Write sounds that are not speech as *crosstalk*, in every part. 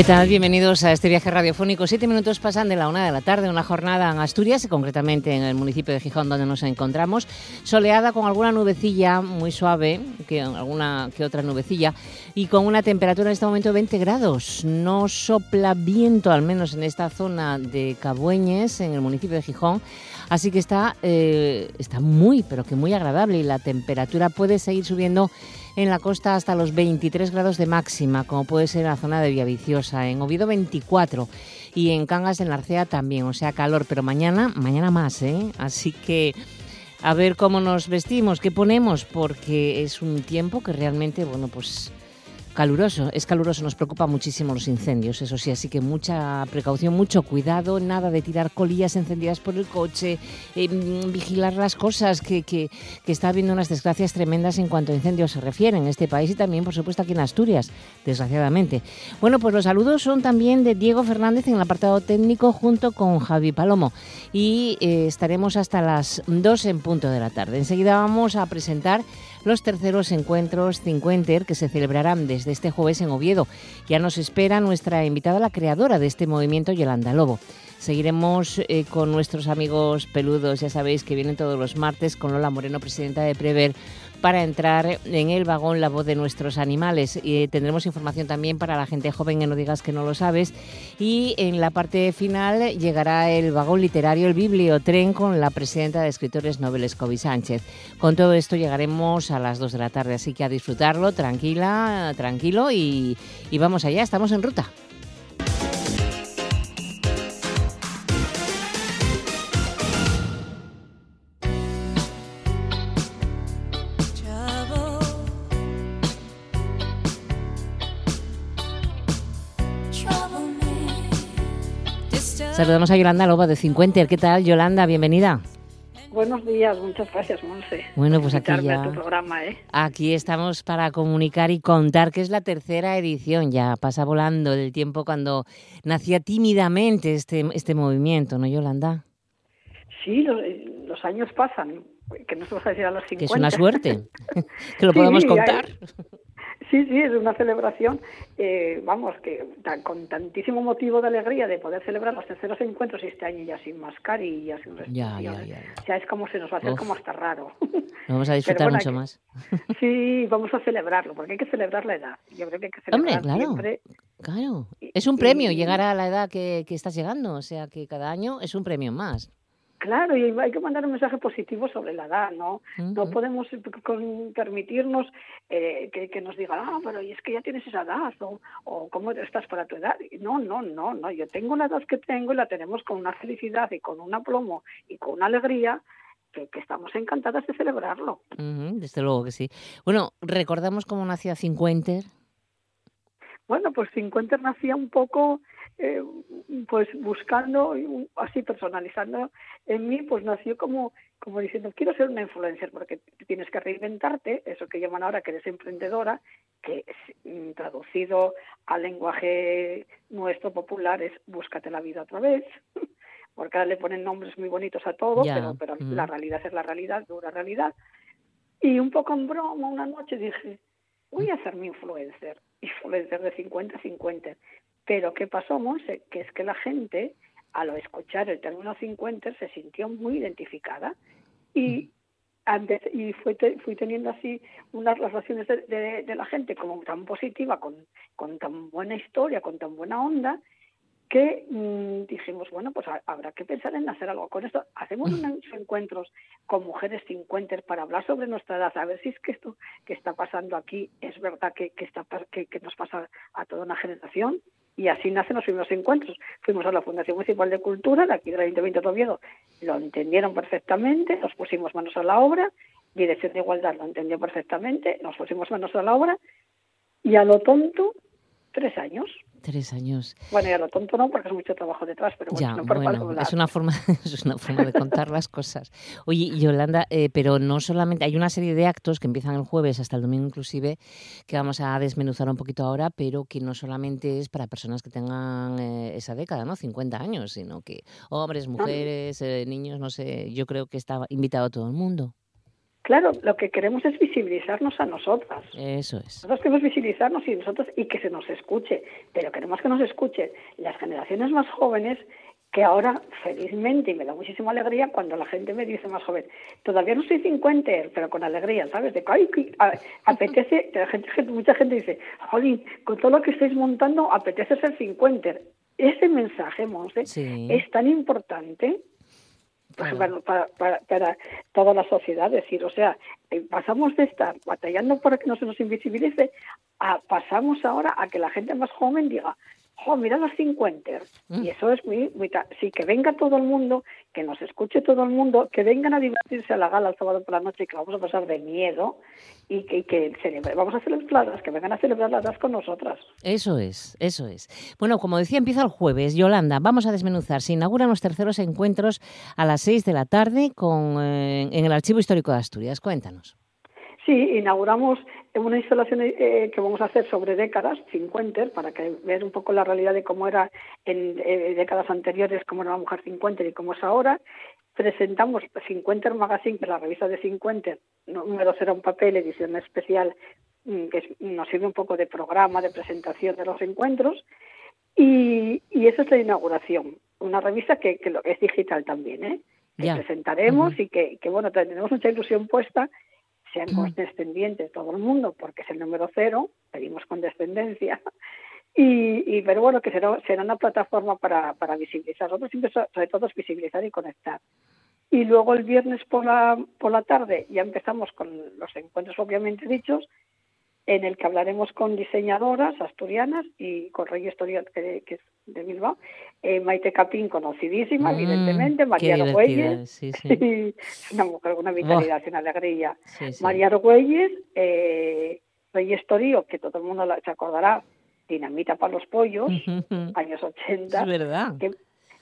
¿Qué tal? Bienvenidos a este viaje radiofónico. Siete minutos pasan de la una de la tarde, una jornada en Asturias, concretamente en el municipio de Gijón, donde nos encontramos, soleada con alguna nubecilla muy suave, que alguna que otra nubecilla, y con una temperatura en este momento de 20 grados. No sopla viento, al menos en esta zona de Cabueñes, en el municipio de Gijón. Así que está, eh, está muy, pero que muy agradable y la temperatura puede seguir subiendo en la costa hasta los 23 grados de máxima, como puede ser la zona de Villaviciosa, en Oviedo 24 y en Cangas en Arcea también, o sea, calor, pero mañana, mañana más, ¿eh? Así que a ver cómo nos vestimos, qué ponemos, porque es un tiempo que realmente, bueno, pues Caluroso, es caluroso, nos preocupa muchísimo los incendios, eso sí, así que mucha precaución, mucho cuidado, nada de tirar colillas encendidas por el coche, eh, vigilar las cosas, que, que, está habiendo unas desgracias tremendas en cuanto a incendios se refiere en este país y también, por supuesto, aquí en Asturias, desgraciadamente. Bueno, pues los saludos son también de Diego Fernández en el apartado técnico junto con Javi Palomo y eh, estaremos hasta las 2 en punto de la tarde. Enseguida vamos a presentar los terceros encuentros Cincuenter que se celebrarán desde este jueves en Oviedo. Ya nos espera nuestra invitada, la creadora de este movimiento, Yolanda Lobo. Seguiremos eh, con nuestros amigos peludos, ya sabéis que vienen todos los martes con Lola Moreno, presidenta de Prever, para entrar en el vagón La Voz de Nuestros Animales. Y tendremos información también para la gente joven, que no digas que no lo sabes. Y en la parte final llegará el vagón literario, el bibliotren, con la presidenta de Escritores Nobel, Escobi Sánchez. Con todo esto llegaremos a las 2 de la tarde, así que a disfrutarlo, tranquila, tranquilo y vamos allá, estamos en ruta. Saludamos a Yolanda Lobo de 50. ¿Qué tal, Yolanda? Bienvenida. Buenos días, muchas gracias, Monse. Bueno, pues aquí ya. Tu programa, ¿eh? Aquí estamos para comunicar y contar que es la tercera edición. Ya pasa volando el tiempo cuando nacía tímidamente este, este movimiento, ¿no, Yolanda? Sí, los, años pasan. Que no se vas a decir a los 50. Que es una suerte. *laughs* que lo podamos contar. Sí, sí, es una celebración, eh, vamos, que con tantísimo motivo de alegría de poder celebrar los terceros encuentros este año ya sin mascarilla, sin restricciones. Ya, ya, O sea, es como se nos va a hacer como hasta raro. *laughs* vamos a disfrutar mucho más. *laughs* Sí, vamos a celebrarlo, porque hay que celebrar la edad. Yo creo que hay que celebrar Hombre, claro, siempre. Claro, es un premio llegar a la edad que, que estás llegando, o sea, que cada año es un premio más. Claro, y hay que mandar un mensaje positivo sobre la edad, ¿no? No podemos permitirnos eh, que, nos digan, ah, pero es que ya tienes esa edad, o, o cómo estás para tu edad. No, no, no, no, yo tengo la edad que tengo y la tenemos con una felicidad y con un aplomo y con una alegría que, estamos encantadas de celebrarlo. desde luego que sí. Bueno, recordamos cómo nacía Cincuenter. Bueno, pues Cincuenter nacía un poco eh, pues buscando, así personalizando en mí, pues nació como, como diciendo, quiero ser una influencer, porque tienes que reinventarte, eso que llaman ahora que eres emprendedora, que mm, traducido al lenguaje nuestro popular es búscate la vida otra vez, *laughs* porque ahora le ponen nombres muy bonitos a todo, pero, pero la realidad es la realidad, dura realidad. Y un poco en broma, una noche dije, voy a ser mi influencer, influencer de 50-50. Pero ¿qué pasó, Monse? Que es que la gente, al escuchar el término 50, se sintió muy identificada y antes y fui, fui teniendo así unas relaciones de, de, la gente como tan positiva, con, con tan buena historia, con tan buena onda, que mm, dijimos, bueno, pues habrá que pensar en hacer algo con esto. Hacemos *laughs* unos encuentros con mujeres 50 para hablar sobre nuestra edad, a ver si es que esto que está pasando aquí es verdad que, que, está, que, que nos pasa a toda una generación. Y así nacen los primeros encuentros. Fuimos a la Fundación Municipal de Cultura, de aquí del Ayuntamiento de Oviedo, lo entendieron perfectamente, nos pusimos manos a la obra, Dirección de Igualdad lo entendió perfectamente, nos pusimos manos a la obra, y a lo tonto, tres años Tres años. Bueno, ya lo tonto no, porque es mucho trabajo detrás, pero bueno, Ya, no bueno, es una forma, *laughs* es una forma de contar las cosas. Oye, Yolanda, eh, pero no solamente, hay una serie de actos que empiezan el jueves hasta el domingo inclusive, que vamos a desmenuzar un poquito ahora, pero que no solamente es para personas que tengan eh, esa década, ¿no? 50 años, sino que hombres, mujeres, eh, niños, no sé, yo creo que está invitado todo el mundo. Claro, lo que queremos es visibilizarnos a nosotras. Eso es. Nosotros queremos visibilizarnos y nosotros y que se nos escuche, pero queremos que nos escuchen las generaciones más jóvenes que ahora, felizmente, y me da muchísima alegría cuando la gente me dice más joven, todavía no soy cincuenter, pero con alegría, ¿sabes? De que ay, que a- apetece, *laughs* la gente, mucha gente dice, jolín, con todo lo que estáis montando, apetece ser cincuenter. Ese mensaje, Monse, Sí. es tan importante pues, Claro. para, para, para toda la sociedad, decir, o sea, eh, pasamos de estar batallando para que no se nos invisibilice, a, pasamos ahora a que la gente más joven diga, jo, mira las 50. Mm. Y eso es muy, muy... Sí, que venga todo el mundo, que nos escuche todo el mundo, que vengan a divertirse a la gala el sábado por la noche, que vamos a pasar de miedo y que, y que celebre- vamos a celebrarlas, que vengan a celebrarlas con nosotras. Eso es, eso es. Bueno, como decía, empieza el jueves. Yolanda, vamos a desmenuzar. Se inauguran los terceros encuentros a las 6 de la tarde con, eh, en el Archivo Histórico de Asturias. Cuéntanos. Sí, inauguramos una instalación eh, que vamos a hacer sobre décadas, 50, para que ver un poco la realidad de cómo era en eh, décadas anteriores, cómo era la mujer 50 y cómo es ahora. Presentamos 50 Magazine, que es la revista de 50, número cero en papel, edición especial, mm, que nos sirve un poco de programa, de presentación de los encuentros. Y, y esa es la inauguración. Una revista que, que es digital también, ¿eh? Que Ya. presentaremos Ujú. y que, que, bueno, tenemos mucha ilusión puesta sean Mm. condescendientes todo el mundo, porque es el número cero, pedimos condescendencia. *laughs* Y, y pero bueno, que será, será una plataforma para, para visibilizar. Nosotros siempre, so- sobre todo, es visibilizar y conectar. Y luego el viernes por la, por la tarde ya empezamos con los encuentros obviamente dichos, en el que hablaremos con diseñadoras asturianas y con Rey Historia, que, que es de Bilbao, eh, Maite Capín, conocidísima, Mm, evidentemente, María Argüelles, *laughs* sí, sí. una mujer con una vitalidad y una alegría. Sí, sí. María Argüelles, eh, Reyes Torío, que todo el mundo la- se acordará, Dinamita para los pollos, *laughs* años 80. Es verdad. que-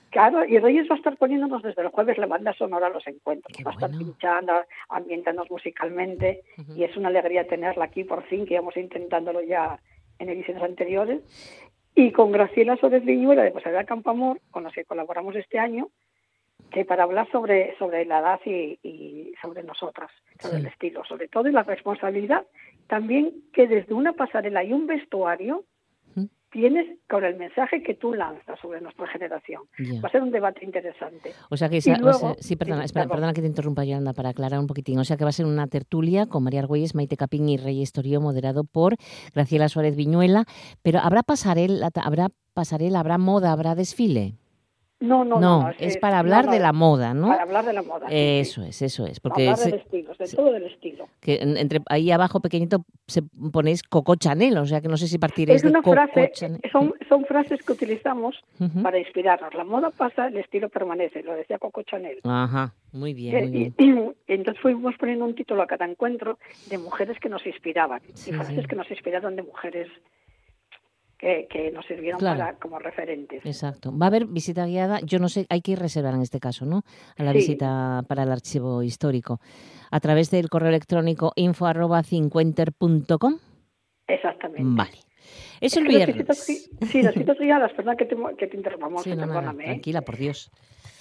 claro, y Reyes va a estar poniéndonos desde el jueves la banda sonora a los encuentros. Qué va a estar bueno. pinchando, ambientándonos musicalmente, Ujú. y es una alegría tenerla aquí por fin, que íbamos intentándolo ya en ediciones anteriores. Y con Graciela Suárez Viñuela de Posada Campamor, con las que colaboramos este año, que para hablar sobre, sobre la edad y, y sobre nosotras, sobre Sí. el estilo, sobre todo y la responsabilidad, también que desde una pasarela y un vestuario. Tienes con el mensaje que tú lanzas sobre nuestra generación. Va a ser un debate interesante. O sea que esa- a sí, perdona, espera, perdón. perdona que te interrumpa, Yolanda, para aclarar un poquitín. O sea que va a ser una tertulia con María Argüelles, Maite Capín y Reyes Torío, moderado por Graciela Suárez Viñuela. Pero ¿habrá pasarela, habrá pasarela, habrá moda, habrá desfile? No, no, No, no. es para hablar no, de la moda, ¿no? Para hablar de la moda. sí. Eso es, eso es. Porque hablar se- del estilo, de se- todo del estilo. que en- entre ahí abajo pequeñito se ponéis Coco Chanel, o sea que no sé si partiréis Es de una Coco frase, Chanel. son, son frases que utilizamos para inspirarnos. La moda pasa, el estilo permanece, lo decía Coco Chanel. Ajá, muy bien, Eh, muy bien. y- entonces fuimos poniendo un título a cada encuentro de mujeres que nos inspiraban Sí, y frases que nos inspiraron de mujeres que, que nos sirvieron Claro. para como referentes. Exacto. Va a haber visita guiada, yo no sé, hay que ir reservar en este caso, ¿no? A la Sí. visita para el archivo histórico. A través del correo electrónico info arroba cincuenter.com. Exactamente. Vale. Es el viernes. visitas sí, las visitas guiadas, perdona que te, que te interrumpamos, Sí, no, nada. ¿eh? tranquila, por Dios.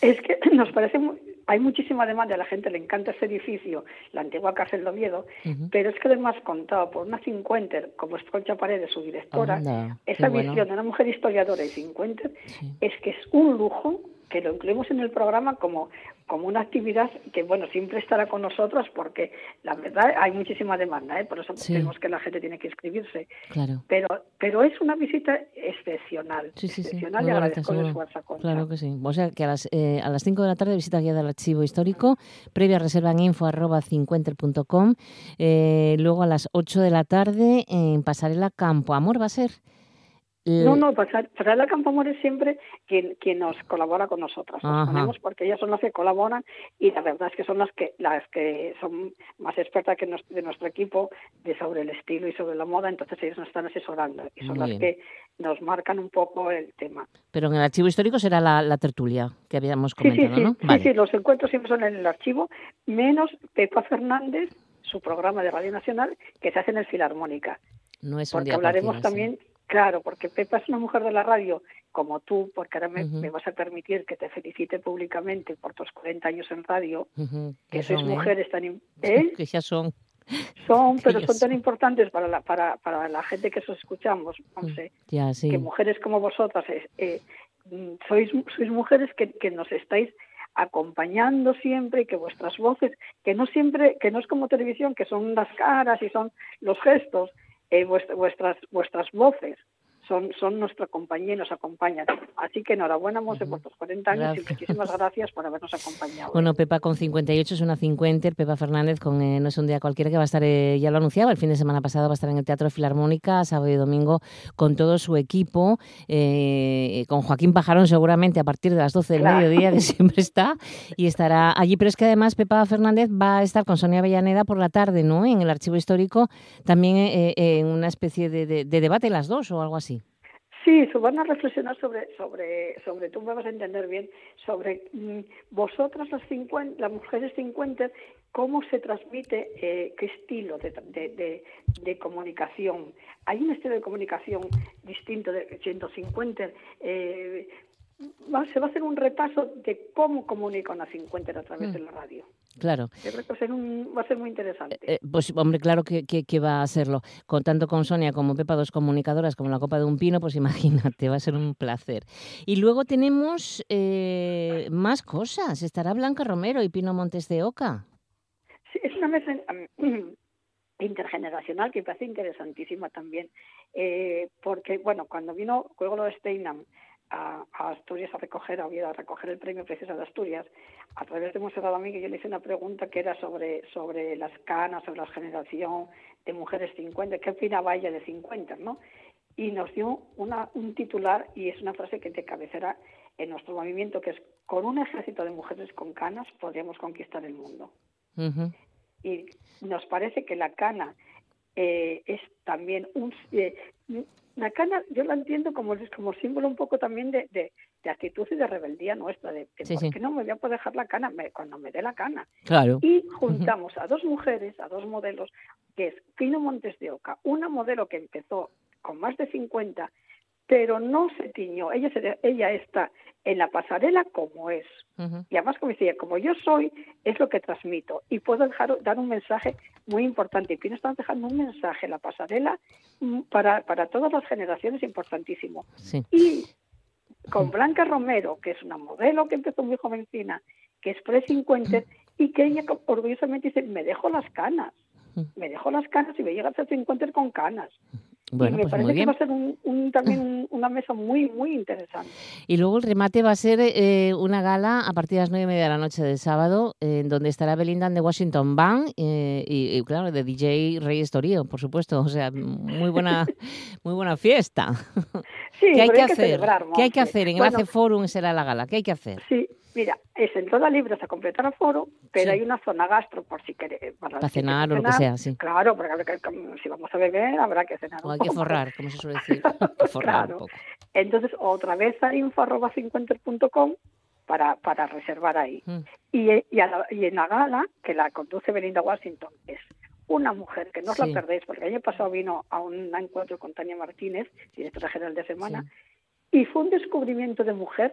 Es que *laughs* nos parece, mu- hay muchísima demanda, a la gente le encanta este edificio, la antigua cárcel de Oviedo, pero es que además contado por una cincuenter, como es Concha Paredes, su directora, Anda, esa bueno. visión de una mujer historiadora y cincuenter Sí. es que es un lujo que lo incluimos en el programa como, como una actividad que, bueno, siempre estará con nosotros porque la verdad hay muchísima demanda, ¿eh? por eso Sí. que la gente tiene que inscribirse. Claro. Pero, pero es una visita excepcional, Sí, sí, excepcional y agradezco el esfuerzo. Claro que sí. O sea que a las, eh, a las 5 de la tarde visita guiada al archivo histórico, previa reserva en info arroba cincuenter.com, eh, luego a las 8 de la tarde en Pasarela Campo Amor va a ser No, no, Pasarela Campoamor es siempre quien, quien nos colabora con nosotras. Nos ponemos porque ellas son las que colaboran y la verdad es que son las que las que son más expertas que de nuestro equipo de sobre el estilo y sobre la moda, entonces ellos nos están asesorando y son las que nos marcan un poco el tema. Pero en el archivo histórico será la, tertulia que habíamos comentado, sí, ¿no? Sí, sí, los encuentros siempre son en el archivo, menos Pepa Fernández, su programa de Radio Nacional, que se hace en el Filarmónica. No es un porque hablaremos también Claro, porque Pepa es una mujer de la radio como tú, porque ahora me, vas a permitir que te felicite públicamente por tus 40 años en radio, que sois ¿eh? mujeres tan... *laughs* ¿eh? que ya son. Son, pero *laughs* son tan importantes para la, para, para la gente que os escuchamos, no sé, que mujeres como vosotras eh, mm, sois, sois mujeres que, que nos estáis acompañando siempre y que vuestras voces, que no siempre, que no es como televisión, que son las caras y son los gestos, eh, vuestras, vuestras voces son, son nuestra compañía y nos acompañan. Así que enhorabuena, Monse, por tus 40 años y muchísimas gracias por habernos acompañado. Bueno, Pepa con 58 es una 50, Pepa Fernández con eh, No es un día cualquiera que va a estar, eh, ya lo anunciaba, el fin de semana pasado va a estar en el Teatro Filarmónica, sábado y domingo, con todo su equipo, eh, con Joaquín Pajarón seguramente a partir de las 12 del mediodía, que *laughs* siempre está, y estará allí. Pero es que además Pepa Fernández va a estar con Sonia Avellaneda por la tarde, ¿no? En el Archivo Histórico, también en una especie de, de debate las dos o algo así. Sí, van a reflexionar sobre, sobre, sobre, tú me vas a entender bien, sobre mm, vosotras las, 50, las mujeres 50, cómo se transmite, eh, qué estilo de, de, de, comunicación. Hay un estilo de comunicación distinto de 150. Eh, se va a hacer un repaso de cómo comunica una 50 a través mm. de la radio. Claro. Yo creo que va a ser, muy interesante. Eh, pues, hombre, claro que, que, va a serlo. Con, tanto con Sonia como Pepa, dos comunicadoras, como la Copa de un Pino, pues *laughs* imagínate, va a ser un placer. Y luego tenemos eh, más cosas. Estará Blanca Romero y Pino Montes de Oca. Sí, es una mesa intergeneracional que me parece interesantísima también. Eh, porque, bueno, cuando vino Juego de Steinam a, Asturias a recoger, a a recoger el premio Princesa de Asturias, a través de Monserrat a mí que yo le hice una pregunta que era sobre, sobre las canas, sobre la generación de mujeres 50, qué opinaba ella de 50, ¿no? Y nos dio una, un titular y es una frase que te cabecera en nuestro movimiento, que es, con un ejército de mujeres con canas podríamos conquistar el mundo. Y nos parece que la cana eh, es también un... Eh, la cana yo la entiendo como, como símbolo un poco también de, de, actitud y de rebeldía nuestra, de, por qué no me voy a poder dejar la cana cuando me dé la cana. Claro. Y juntamos a dos mujeres, a dos modelos, que es Pino Montes de Oca, una modelo que empezó con más de 50, pero no se tiñó. Ella, se, ella está en la pasarela como es. Y además, como decía, como yo soy, es lo que transmito. Y puedo dejar, dar un mensaje muy importante. Y Pino está dejando un mensaje en la pasarela mm, para, para todas las generaciones importantísimo. Y con Blanca Romero, que es una modelo que empezó muy jovencina, que es pre-50, y que ella orgullosamente dice, me dejo las canas, me dejo las canas y me llega a ser 50 con canas. Bueno, me pues parece que va a ser un, también *laughs* una mesa muy, muy interesante. Y luego el remate va a ser eh, una gala a partir de las nueve y media de la noche del sábado, en donde estará Belinda de Washington Band eh, y, claro, de DJ Rey Estorío, por supuesto. O sea, muy buena, *laughs* muy buena fiesta. Sí, ¿Qué hay que, hacer? ¿Qué hay que hacer? En el Forum será la gala. ¿Qué hay que hacer? Sí, Mira, es entrada libre a completar aforo, pero hay una zona gastro por si querés. Para, cenar o lo que sea, sí. Claro, porque si vamos a beber habrá que cenar. O hay que forrar, como se suele *laughs* decir. forrar claro. un poco. Entonces, otra vez a info.50.com para, para reservar ahí. Mm. Y, y, en la gala, que la conduce Belinda Washington, es una mujer, que no os la perdéis, porque el año pasado vino a un encuentro con Tania Martínez, directora general de Semana, y fue un descubrimiento de mujer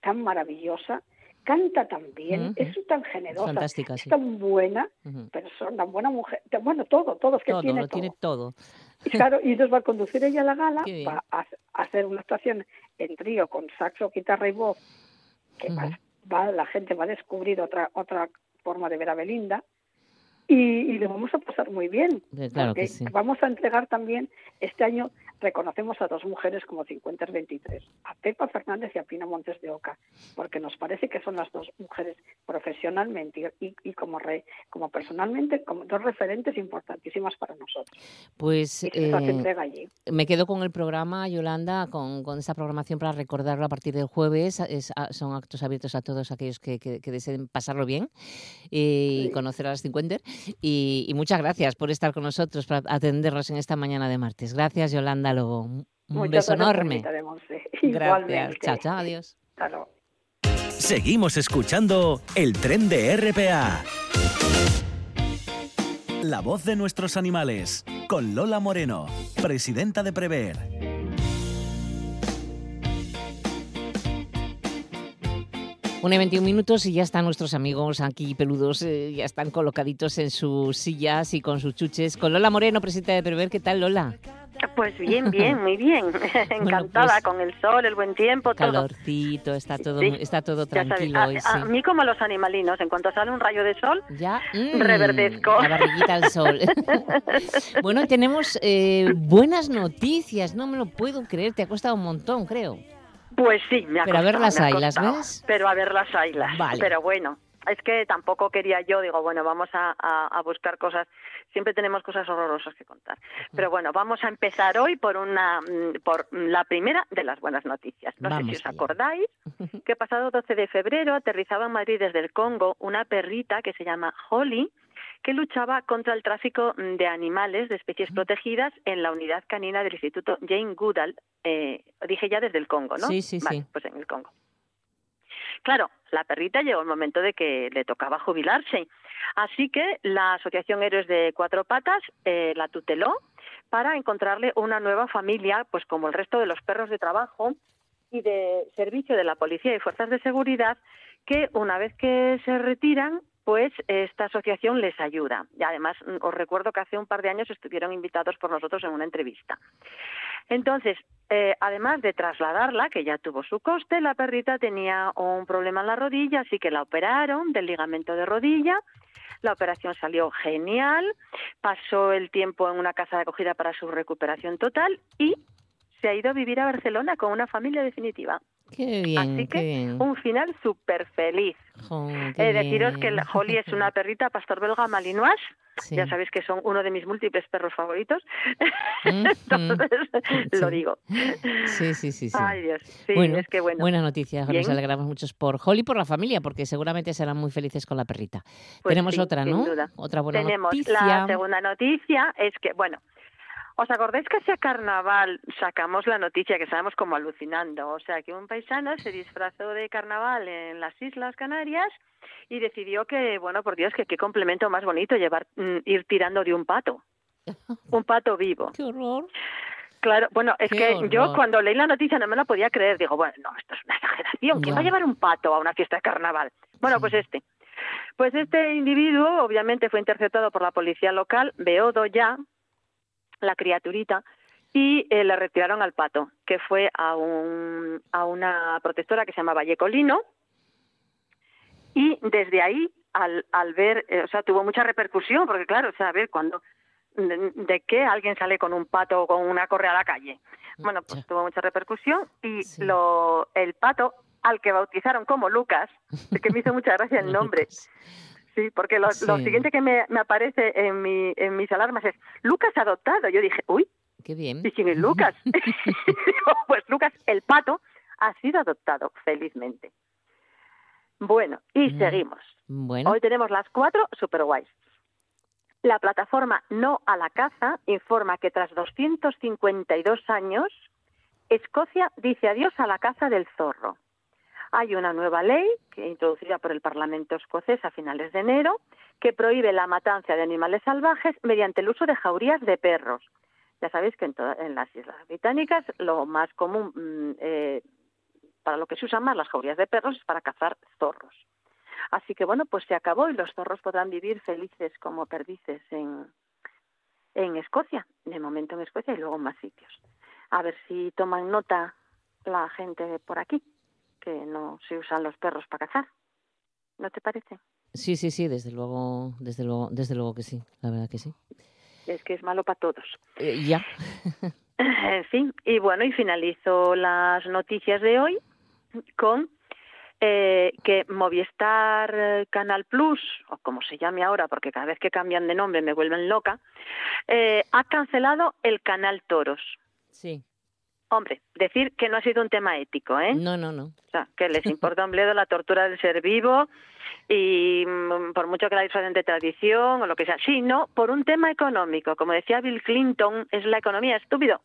tan maravillosa, canta tan bien, es tan generosa, es tan buena persona, tan buena mujer, bueno, todo, todo, es que tiene, todo. tiene todo. Y claro, y nos va a conducir ella a la gala, va a, hacer una actuación en trío con saxo, guitarra y voz, que va, la gente va a descubrir otra, otra forma de ver a Belinda, y, y, lo vamos a pasar muy bien. Claro porque sí. vamos a entregar también este año reconocemos a dos mujeres como 50-23, a Pepa Fernández y a Pina Montes de Oca, porque nos parece que son las dos mujeres profesionalmente y, y como, re, como personalmente, como dos referentes importantísimas para nosotros. Pues eh, me quedo con el programa, Yolanda, con, con esta programación para recordarlo a partir del jueves. Es, son actos abiertos a todos aquellos que, que, que deseen pasarlo bien y sí. conocer a las 50. Y, y muchas gracias por estar con nosotros, para atendernos en esta mañana de martes. Gracias, Yolanda Lobo. Un Muchas beso enorme. *laughs* Gracias. Chao, chao, adiós. Seguimos escuchando el tren de RPA. La voz de nuestros animales, con Lola Moreno, presidenta de Prever. Una y 21 minutos y ya están nuestros amigos aquí peludos, eh, ya están colocaditos en sus sillas y con sus chuches. Con Lola Moreno, presidenta de Prever. ¿Qué tal, Lola? Pues bien, bien, muy bien. *laughs* *laughs* Encantada pues, con el sol, el buen tiempo, todo. Calorcito, está todo, sí. está todo tranquilo a, hoy. A, sí. mí como los animalinos, en cuanto sale un rayo de sol, ya mm, reverdezco. La barriguita al sol. *laughs* bueno, tenemos eh, buenas noticias, no me lo puedo creer, te ha costado un montón, creo. Pues sí, me ha Pero costado, a ver las ailas. ¿ves? Pero a ver las ailas. Vale. Pero bueno, es que tampoco quería yo, digo, bueno, vamos a, a, a, buscar cosas, siempre tenemos cosas horrorosas que contar. Pero bueno, vamos a empezar hoy por una mm, por la primera de las buenas noticias. No vamos sé si os acordáis que pasado 12 de febrero aterrizaba en Madrid desde el Congo una perrita que se llama Holly, que luchaba contra el tráfico de animales de especies protegidas en la unidad canina del Instituto Jane Goodall, eh, dije ya desde el Congo, ¿no? Sí, sí, vale, sí. Pues en el Congo. Claro, la perrita llegó el momento de que le tocaba jubilarse, así que la Asociación Héroes de Cuatro Patas eh, la tuteló para encontrarle una nueva familia, pues como el resto de los perros de trabajo y de servicio de la policía y fuerzas de seguridad, que una vez que se retiran pues esta asociación les ayuda. Y además, os recuerdo que hace un par de años estuvieron invitados por nosotros en una entrevista. Entonces, eh, además de trasladarla, que ya tuvo su coste, la perrita tenía un problema en la rodilla, así que la operaron del ligamento de rodilla. La operación salió genial, pasó el tiempo en una casa de acogida para su recuperación total y se ha ido a vivir a Barcelona con una familia definitiva. Qué bien, Así que qué bien. un final súper feliz. Oh, eh, deciros que la Holly es una perrita pastor belga malinois. Sí. Ya sabéis que son uno de mis múltiples perros favoritos. Mm, *laughs* Entonces, lo digo. Sí, sí, sí. sí. Ay, Dios. Sí, bueno, es que bueno. buena noticia. Nos alegramos muchos por Holly y por la familia, porque seguramente serán muy felices con la perrita. Pues Tenemos otra, sin ¿no? duda. Otra buena Tenemos noticia. la segunda noticia, es que, bueno, ¿os acordáis que hacia carnaval sacamos la noticia que estábamos como alucinando? O sea, que un paisano se disfrazó de carnaval en las Islas Canarias y decidió que, bueno, por Dios, que qué complemento más bonito llevar mm, ir tirando de un pato. *laughs* Un pato vivo. Qué horror. Claro, bueno, es Qué que horror. yo cuando leí la noticia no me la podía creer. Digo, bueno, no, esto es una exageración. ¿Quién va a llevar un pato a una fiesta de carnaval? Bueno, Sí. pues este. Pues este individuo, obviamente, fue interceptado por la policía local, Beodo ya, la criaturita, y eh, le retiraron al pato, que fue a, un, a una protectora que se llama Vallecolino, y desde ahí, al, al ver, eh, o sea, tuvo mucha repercusión, porque claro, o sea, a ver, cuando, de, de qué alguien sale con un pato o con una correa a la calle. Bueno, pues tuvo mucha repercusión y Sí. lo, el pato al que bautizaron como Lucas, que me hizo mucha gracia el *laughs* nombre, Sí, porque lo, siguiente que me, me aparece en, mi, en mis alarmas es Lucas adoptado. Yo dije, uy, Qué bien. ¿y quién es Lucas? *laughs* Pues Lucas, el pato, ha sido adoptado, felizmente. Bueno, y Mm. seguimos. Bueno, Hoy tenemos las cuatro super guays. La plataforma No a la Caza informa que tras 252 años, Escocia dice adiós a la caza del zorro. Hay una nueva ley que introducida por el Parlamento escocés a finales de enero que prohíbe la matanza de animales salvajes mediante el uso de jaurías de perros. Ya sabéis que en, en las Islas Británicas lo más común, mm, eh, para lo que se usan más las jaurías de perros es para cazar zorros. Así que bueno, pues se acabó y los zorros podrán vivir felices como perdices en, en Escocia, de momento en Escocia y luego en más sitios. A ver si toman nota la gente por aquí, que no se usan los perros para cazar. ¿No te parece? sí, sí, sí, desde luego, desde luego, desde luego que sí, la verdad que sí. Es que es malo para todos. Eh, ya. *laughs* *laughs* En fin, y bueno, y finalizo las noticias de hoy con eh, que Movistar eh, Canal Plus, o como se llame ahora, porque cada vez que cambian de nombre me vuelven loca, eh, ha cancelado el canal Toros. Sí. Hombre, decir que no ha sido un tema ético, ¿eh? No, no, no. O sea, que les *laughs* importa un bledo la tortura del ser vivo y mm, por mucho que la disfracen de tradición o lo que sea. Sí, no, por un tema económico. Como decía Bill Clinton, es la economía estúpido.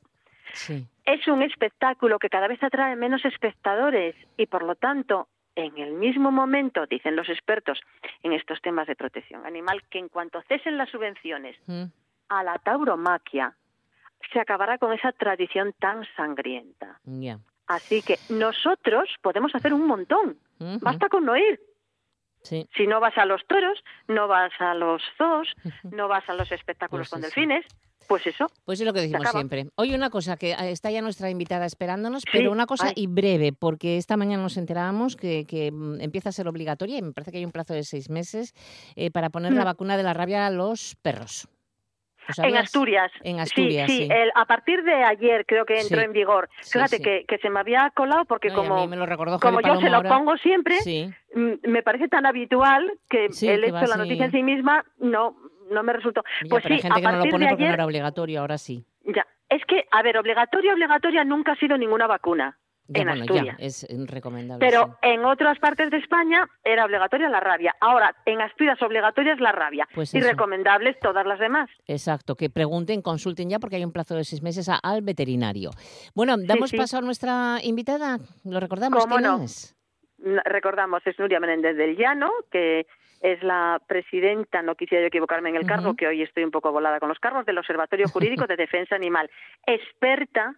Sí. Es un espectáculo que cada vez atrae menos espectadores y por lo tanto en el mismo momento, dicen los expertos en estos temas de protección animal, que en cuanto cesen las subvenciones Mm. a la tauromaquia, se acabará con esa tradición tan sangrienta. Así que nosotros podemos hacer un montón. Basta con no ir. Sí. Si no vas a los toros, no vas a los zoos, no vas a los Pues espectáculos con eso. delfines, pues eso. Pues es lo que decimos siempre. Oye, una cosa, que está ya nuestra invitada esperándonos, pero una cosa ay. y breve, porque esta mañana nos enterábamos que, que, mm, empieza a ser obligatoria, y me parece que hay un plazo de seis meses, eh, para poner la Mm. vacuna de la rabia a los perros. ¿Lo En? Asturias. En Asturias, sí. sí. el- a partir de ayer creo que entró Sí. en vigor. Fíjate. Que, que se me había colado porque No, como, me lo recordó como yo se lo ahora. pongo siempre, mm, me parece tan habitual que el hecho de la noticia en sí misma no no me resultó. Ya, pues pero sí, hay gente a que no lo pone porque no ayer era obligatorio, ahora sí. ya. Es que, a ver, obligatoria, obligatoria nunca ha sido ninguna vacuna Ya, en bueno, Asturias. ya, es recomendable. Pero sí. en otras partes de España era obligatoria la rabia. Ahora, en Asturias obligatoria es la rabia. Pues y eso. recomendables todas las demás. Exacto, que pregunten, consulten ya porque hay un plazo de seis meses a- al veterinario. Bueno, damos sí. paso a nuestra invitada. ¿Lo recordamos? ¿Cómo ¿Quién no? es? Recordamos, es Nuria Menéndez del Llano, que es la presidenta, no quisiera yo equivocarme en el cargo, que hoy estoy un poco volada con los cargos, del Observatorio Jurídico de *laughs* Defensa Animal. Experta,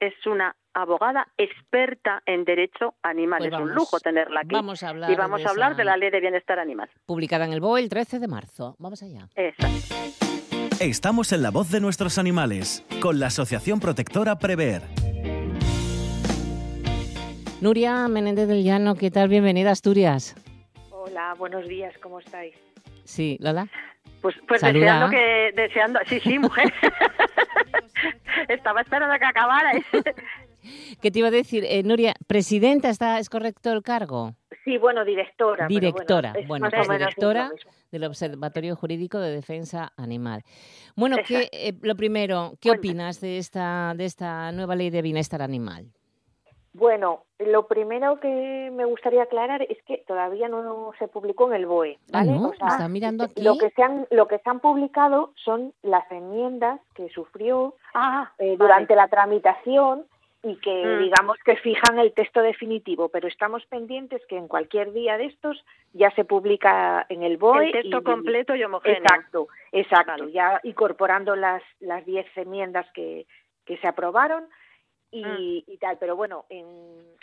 es una abogada experta en derecho animal. Pues es un lujo tenerla aquí. Vamos a hablar y vamos a hablar esa- de la Ley de Bienestar Animal. Publicada en el BOE el 13 de marzo. Vamos allá. Exacto. Estamos en la voz de nuestros animales, con la Asociación Protectora Prever. Nuria Menéndez del Llano, ¿qué tal? Bienvenida a Asturias. Hola, buenos días, ¿cómo estáis? Sí, Lola. Pues, pues Saluda. deseando que, deseando, sí, sí, mujer. *laughs* Estaba esperando a que acabara. ¿Qué te iba a decir? Eh, Nuria, presidenta, ¿está, ¿es correcto el cargo? Sí, bueno, directora. Directora, bueno, pues directora del Observatorio Jurídico de Defensa Animal. Bueno, ¿qué, Exacto. eh, lo primero, ¿qué opinas de esta, de esta nueva ley de bienestar animal? Bueno, lo primero que me gustaría aclarar es que todavía no se publicó en el BOE. Ah, ¿vale? ¿no? O sea, ¿Está mirando aquí? Lo que, se han, lo que se han publicado son las enmiendas que sufrió Ah, eh, vale. durante la tramitación y que Mm. digamos que fijan el texto definitivo, pero estamos pendientes que en cualquier día de estos ya se publica en el BOE. el texto y- completo y homogéneo. Exacto, exacto, Vale. ya incorporando las las diez enmiendas que, que se aprobaron y, Mm. y tal, pero bueno, en-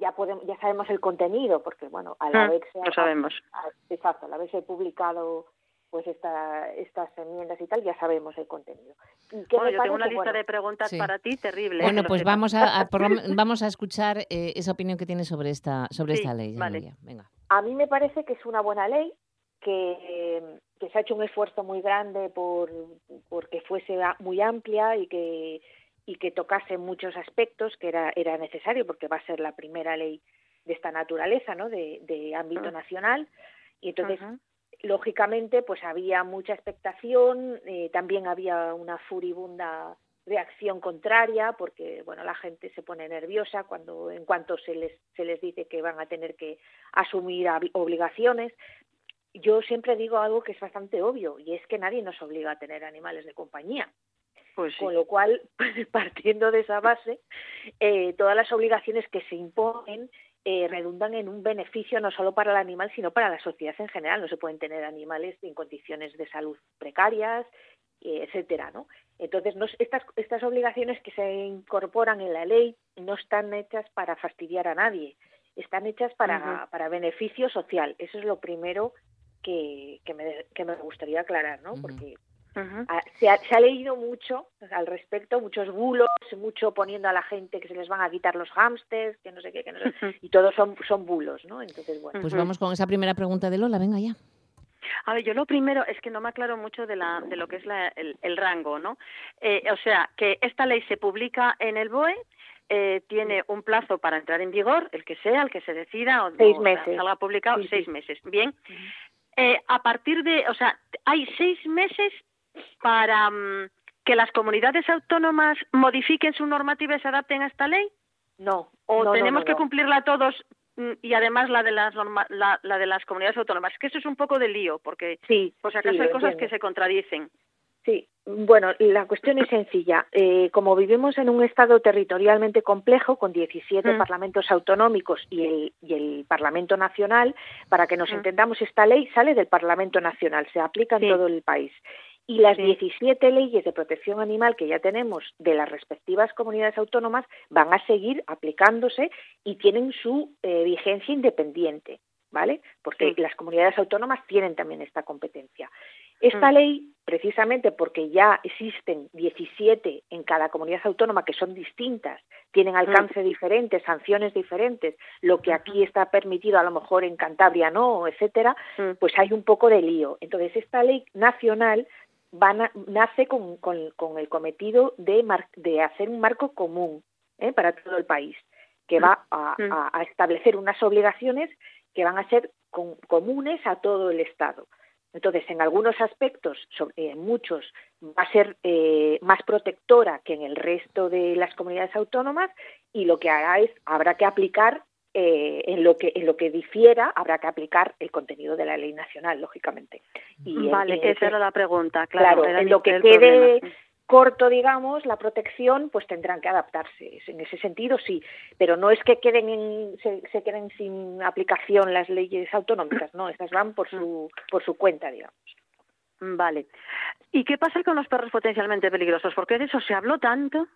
ya podemos, ya sabemos el contenido porque bueno, al Mm, haberse lo sabemos. a- exacto, al haberse publicado pues esta, estas enmiendas y tal, ya sabemos el contenido. ¿Y qué Bueno, yo tengo una lista Bueno, de preguntas Sí. para ti terrible. ¿eh? Bueno, que pues vamos a, a- por *laughs* vamos a escuchar eh, esa opinión que tienes sobre esta, sobre Sí, esta ley, vale. Venga. A mí me parece que es una buena ley, que, que se ha hecho un esfuerzo muy grande por porque fuese muy amplia y que y que tocase muchos aspectos que era era necesario porque va a ser la primera ley de esta naturaleza, ¿no? De, de ámbito Mm. nacional y entonces. Lógicamente pues había mucha expectación, eh, también había una furibunda reacción contraria porque bueno la gente se pone nerviosa cuando en cuanto se les se les dice que van a tener que asumir obligaciones yo siempre digo algo que es bastante obvio y es que nadie nos obliga a tener animales de compañía Pues sí. con lo cual *laughs* partiendo de esa base eh, todas las obligaciones que se imponen eh, redundan en un beneficio no solo para el animal sino para la sociedad en general. No se pueden tener animales en condiciones de salud precarias eh, etcétera no entonces no, estas estas obligaciones que se incorporan en la ley no están hechas para fastidiar a nadie están hechas para para beneficio social. Eso es lo primero que, que me que me gustaría aclarar no porque Ah, se ha, se ha leído mucho al respecto, muchos bulos, mucho poniendo a la gente que se les van a quitar los hámsters, que no sé qué, que no sé, Ujú. y todos son, son bulos, ¿no? Entonces, bueno. Pues vamos con esa primera pregunta de Lola, venga ya. A ver, yo lo primero es que no me aclaro mucho de, la, de lo que es la, el, rango, ¿no? Eh, o sea, que esta ley se publica en el BOE, eh, tiene un plazo para entrar en vigor, el que sea, el que se decida, o, seis meses. salga publicado, seis meses. Bien. Eh, a partir de, o sea, hay seis meses para mm, que las comunidades autónomas modifiquen su normativa y se adapten a esta ley. No. ¿O tenemos que cumplirla todos mm, y además la de las la, de las comunidades autónomas? Que eso es un poco de lío, porque sí, por si acaso hay cosas que se contradicen. Sí, bueno, la cuestión es sencilla. Eh, como vivimos en un Estado territorialmente complejo, con 17 mm. parlamentos autonómicos y el, y el Parlamento Nacional, para que nos mm. entendamos, esta ley sale del Parlamento Nacional, se aplica en todo el país y las 17 leyes de protección animal que ya tenemos de las respectivas comunidades autónomas van a seguir aplicándose y tienen su eh, vigencia independiente, ¿vale? Porque las comunidades autónomas tienen también esta competencia. Esta mm. ley, precisamente porque ya existen 17 en cada comunidad autónoma que son distintas, tienen mm. alcance diferente, sanciones diferentes, lo que aquí está permitido a lo mejor en Cantabria no, etcétera, mm. pues hay un poco de lío. Entonces, esta ley nacional nace con, con, el cometido de, de hacer un marco común ¿eh? para todo el país, que va a, mm. establecer unas obligaciones que van a ser comunes a todo el Estado. Entonces, en algunos aspectos, en muchos, va a ser eh, más protectora que en el resto de las comunidades autónomas y lo que hará es, habrá que aplicar eh, en lo que en lo que difiera habrá que aplicar el contenido de la ley nacional lógicamente. Y vale esa era la pregunta claro, en lo que quede corto digamos la protección pues tendrán que adaptarse. En ese sentido sí pero no es que queden se, queden sin aplicación las leyes autonómicas no estas van por su por su cuenta digamos. Vale. ¿Y qué pasa con los perros potencialmente peligrosos? Porque de eso se habló tanto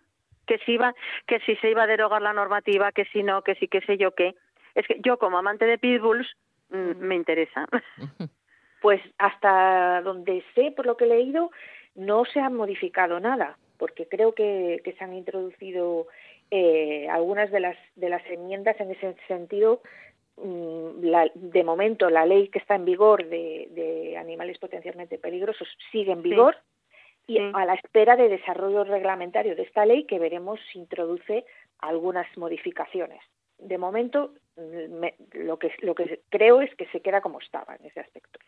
que si iba, que si se iba a derogar la normativa, que si no, que si qué sé yo qué. Es que yo como amante de pitbulls mm, me interesa. *laughs* Pues hasta donde sé, por lo que he leído, no se ha modificado nada, porque creo que, que se han introducido eh, algunas de las de las enmiendas en ese sentido. Mm, la, de momento, la ley que está en vigor de, de animales potencialmente peligrosos sigue en vigor y a la espera de desarrollo reglamentario de esta ley que veremos si introduce algunas modificaciones. De momento, lo, que, lo que creo es que se queda como estaba en ese aspecto.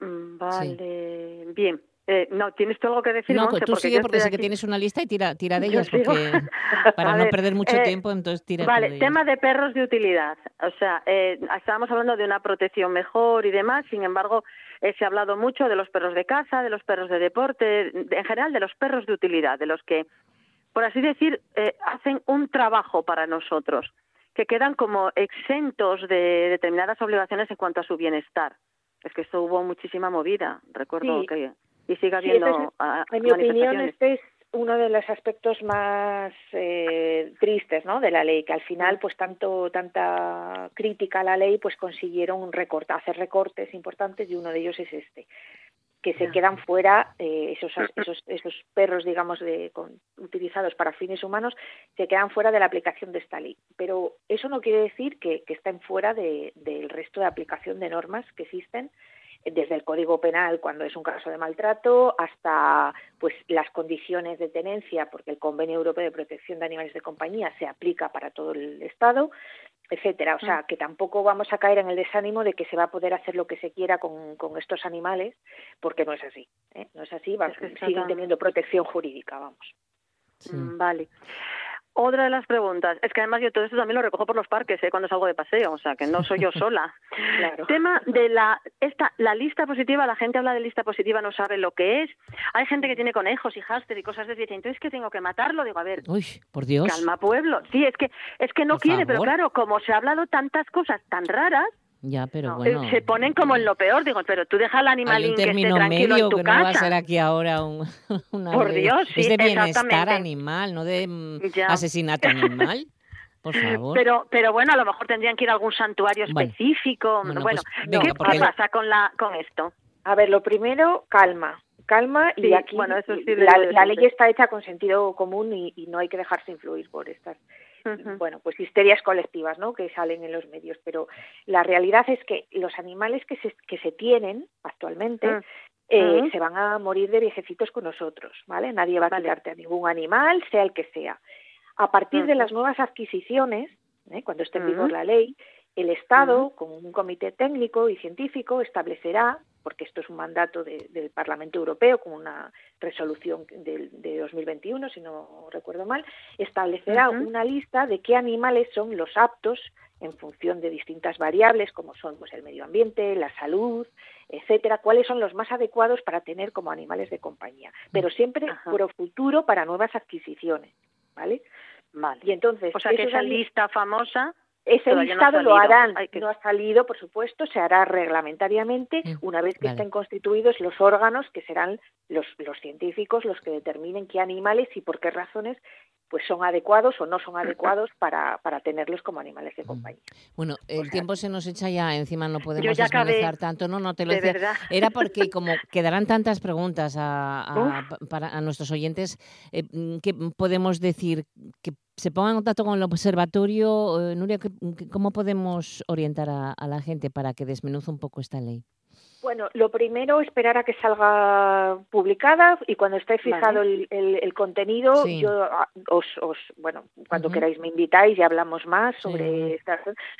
Mm, vale, bien. Eh, no, ¿tienes tú algo que decir? No, pues tú sigue porque sé que tienes una lista y tira, tira de ellas, porque *laughs* para no perder mucho eh, tiempo, entonces tira Vale, tema de perros de utilidad. O sea, eh, estábamos hablando de una protección mejor y demás, sin embargo, eh, se ha hablado mucho de los perros de caza, de los perros de deporte, en general de los perros de utilidad, de los que, por así decir, hacen un trabajo para nosotros, que quedan como exentos de determinadas obligaciones en cuanto a su bienestar. Es que esto hubo muchísima movida, recuerdo que y siga habiendo En mi opinión, este es uno de los aspectos más eh, tristes ¿no? de la ley, que al final, pues tanto tanta crítica a la ley, pues consiguieron hacer recortes importantes y uno de ellos es este que se quedan fuera eh, esos, esos, esos perros, digamos, de, utilizados para fines humanos, se quedan fuera de la aplicación de esta ley. Pero eso no quiere decir que, que estén fuera de, del resto de aplicación de normas que existen desde el Código Penal cuando es un caso de maltrato hasta pues las condiciones de tenencia porque el Convenio Europeo de Protección de Animales de Compañía se aplica para todo el Estado etcétera, o sea, mm. que tampoco vamos a caer en el desánimo de que se va a poder hacer lo que se quiera con, con estos animales, porque no es así, ¿eh? no es así, siguen teniendo protección jurídica, vamos. Mm, vale. Otra de las preguntas, es que además yo todo esto también lo recojo por los parques, ¿eh? cuando salgo de paseo, o sea, que no soy yo *laughs* sola. claro. Tema de la esta la lista positiva, la gente habla de lista positiva, no sabe lo que es. Hay gente que tiene conejos y háster y cosas de ese entonces que tengo que matarlo, digo, a ver. Uy, por Dios. Calma pueblo. Sí, es que es que no quiere, pero claro, como se ha hablado tantas cosas tan raras, ya, pero bueno. Se ponen como en lo peor, digo, pero tú deja al animalín que esté tranquilo medio en tu que casa. no va a ser aquí ahora un, *laughs* una Por Dios, sí, es de bienestar animal, no de mm, asesinato *laughs* animal. Por favor. Pero, pero bueno, a lo mejor tendrían que ir a algún santuario específico. Bueno, pues ¿qué, pasa con la con esto? A ver, lo primero, calma calma y aquí bueno, eso sí la, ley está hecha con sentido común y, y, no hay que dejarse influir por estas bueno, pues histerias colectivas, ¿no? Que salen en los medios, pero la realidad es que los animales que se, que se tienen actualmente mm. eh, se van a morir de viejecitos con nosotros, ¿vale? Nadie va a tirarte a ningún animal, sea el que sea. A partir de las nuevas adquisiciones, ¿eh? cuando esté en vigor la ley, el Estado, con un comité técnico y científico, establecerá, porque esto es un mandato del Parlamento Europeo, con una resolución de, de 2021, si no recuerdo mal, establecerá una lista de qué animales son los aptos en función de distintas variables, como son pues, el medio ambiente, la salud, etcétera, cuáles son los más adecuados para tener como animales de compañía, pero siempre pro futuro para nuevas adquisiciones, ¿vale? Vale. Y entonces, o sea, que esa lista famosa ese listado lo harán, no ha salido, por supuesto, se hará reglamentariamente mm, una vez que estén constituidos los órganos que serán los, los científicos los que determinen qué animales y por qué razones pues son adecuados o no son *clears throat* adecuados para, para tenerlos como animales de mm. compañía. Bueno, el tiempo se nos echa ya, encima no podemos desmenuzar tanto, no, no te lo decía. Era *laughs* porque como quedarán tantas preguntas a, para, a nuestros oyentes, eh, ¿qué podemos decir? que se pongan en contacto con el observatorio. Eh, Nuria, ¿cómo podemos orientar a, la gente para que desmenuce un poco esta ley? Bueno, lo primero, esperar a que salga publicada y cuando esté fijado el, contenido, yo ah, os, bueno, cuando queráis me invitáis y hablamos más sobre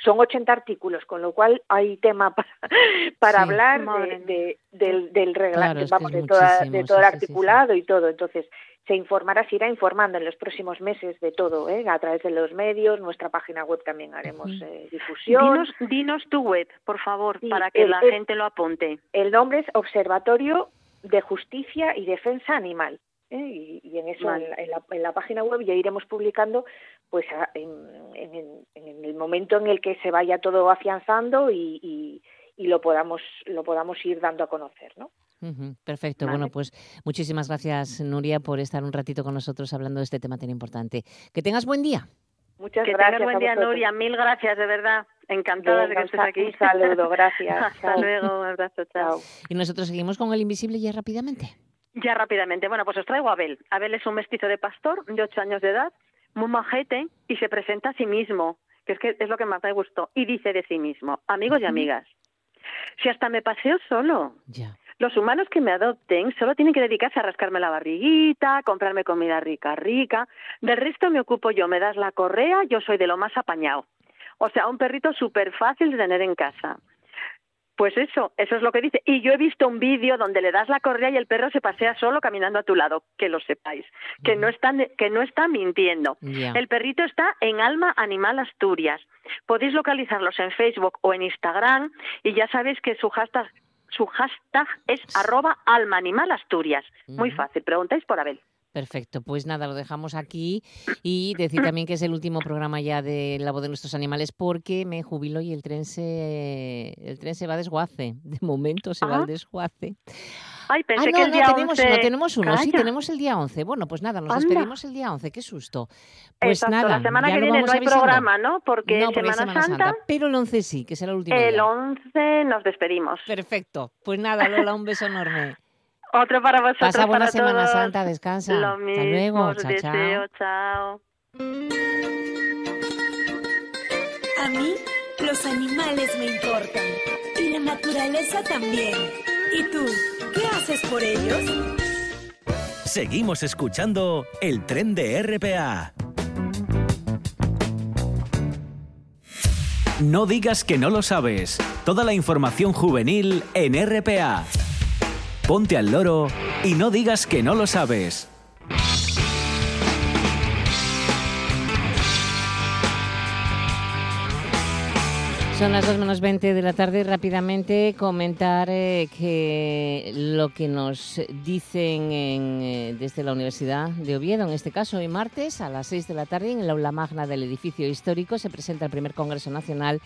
Son 80 artículos, con lo cual hay tema *laughs* para, hablar de, del, del reglamento, vamos, de, de todo el articulado y todo. Entonces, se informará, se irá informando en los próximos meses de todo, ¿eh? a través de los medios, nuestra página web también haremos eh, difusión. Dinos, tu web, por favor, para que la gente lo apunte. El nombre es Observatorio de Justicia y Defensa Animal. ¿eh? Y, en eso, en, la, página web ya iremos publicando pues en, el momento en el que se vaya todo afianzando y, y lo podamos lo podamos ir dando a conocer, ¿no? Perfecto. Bueno, pues muchísimas gracias, Nuria, por estar un ratito con nosotros hablando de este tema tan importante. Que tengas buen día. Muchas que gracias. Tengas buen día, Nuria. Mil gracias, de verdad. Encantada de que estés aquí. Un saludo, *laughs* gracias. Hasta luego, un abrazo, chao. Y nosotros seguimos con el invisible ya rápidamente. Ya rápidamente. Bueno, pues os traigo a Abel. Abel es un mestizo de pastor de ocho años de edad, muy majete, y se presenta a sí mismo, que es que es lo que más me gustó, y dice de sí mismo, amigos y amigas, si hasta me paseo solo. Ya. Los humanos que me adopten solo tienen que dedicarse a rascarme la barriguita, comprarme comida rica, rica. Del resto me ocupo yo, me das la correa, yo soy de lo más apañado. O sea, un perrito súper fácil de tener en casa. Pues eso, eso es lo que dice. Y yo he visto un vídeo donde le das la correa y el perro se pasea solo caminando a tu lado, que lo sepáis, que no está, que no está mintiendo. El perrito está en Alma Animal Asturias. Podéis localizarlos en Facebook o en Instagram y ya sabéis que su hashtag su hashtag es arroba almaanimalasturias. Muy fácil, preguntáis por Abel. Perfecto, pues nada, lo dejamos aquí y decir también que es el último programa ya de La voz de nuestros animales porque me jubilo y el tren se el tren se va a desguace. De momento se va al ah. desguace. Ay, pensé ah, que el día tenemos uno, tenemos uno, sí, tenemos el día 11. Bueno, pues nada, nos despedimos el día 11, qué susto. Pues nada, la semana que viene no hay programa, ¿no? Porque no, Semana, Semana Santa, Pero el 11 sí, que será el último El 11 nos despedimos. Perfecto. Pues nada, Lola, un beso enorme. Otro para vosotros. Pasa buena Semana Santa, descansa. Lo mismo, Hasta luego, chao, deseo, chao. A mí los animales me importan y la naturaleza también. ¿Y tú? ¿Qué haces por ellos? Seguimos escuchando el tren de RPA. No digas que no lo sabes. Toda la información juvenil en RPA. Ponte al loro y no digas que no lo sabes. Son las 2 menos 20 de la tarde. Rápidamente comentar eh, que lo que nos dicen eh, desde la Universidad de Oviedo, en este caso hoy martes a las 6 de la tarde en el aula magna del edificio histórico, se presenta el primer Congreso Nacional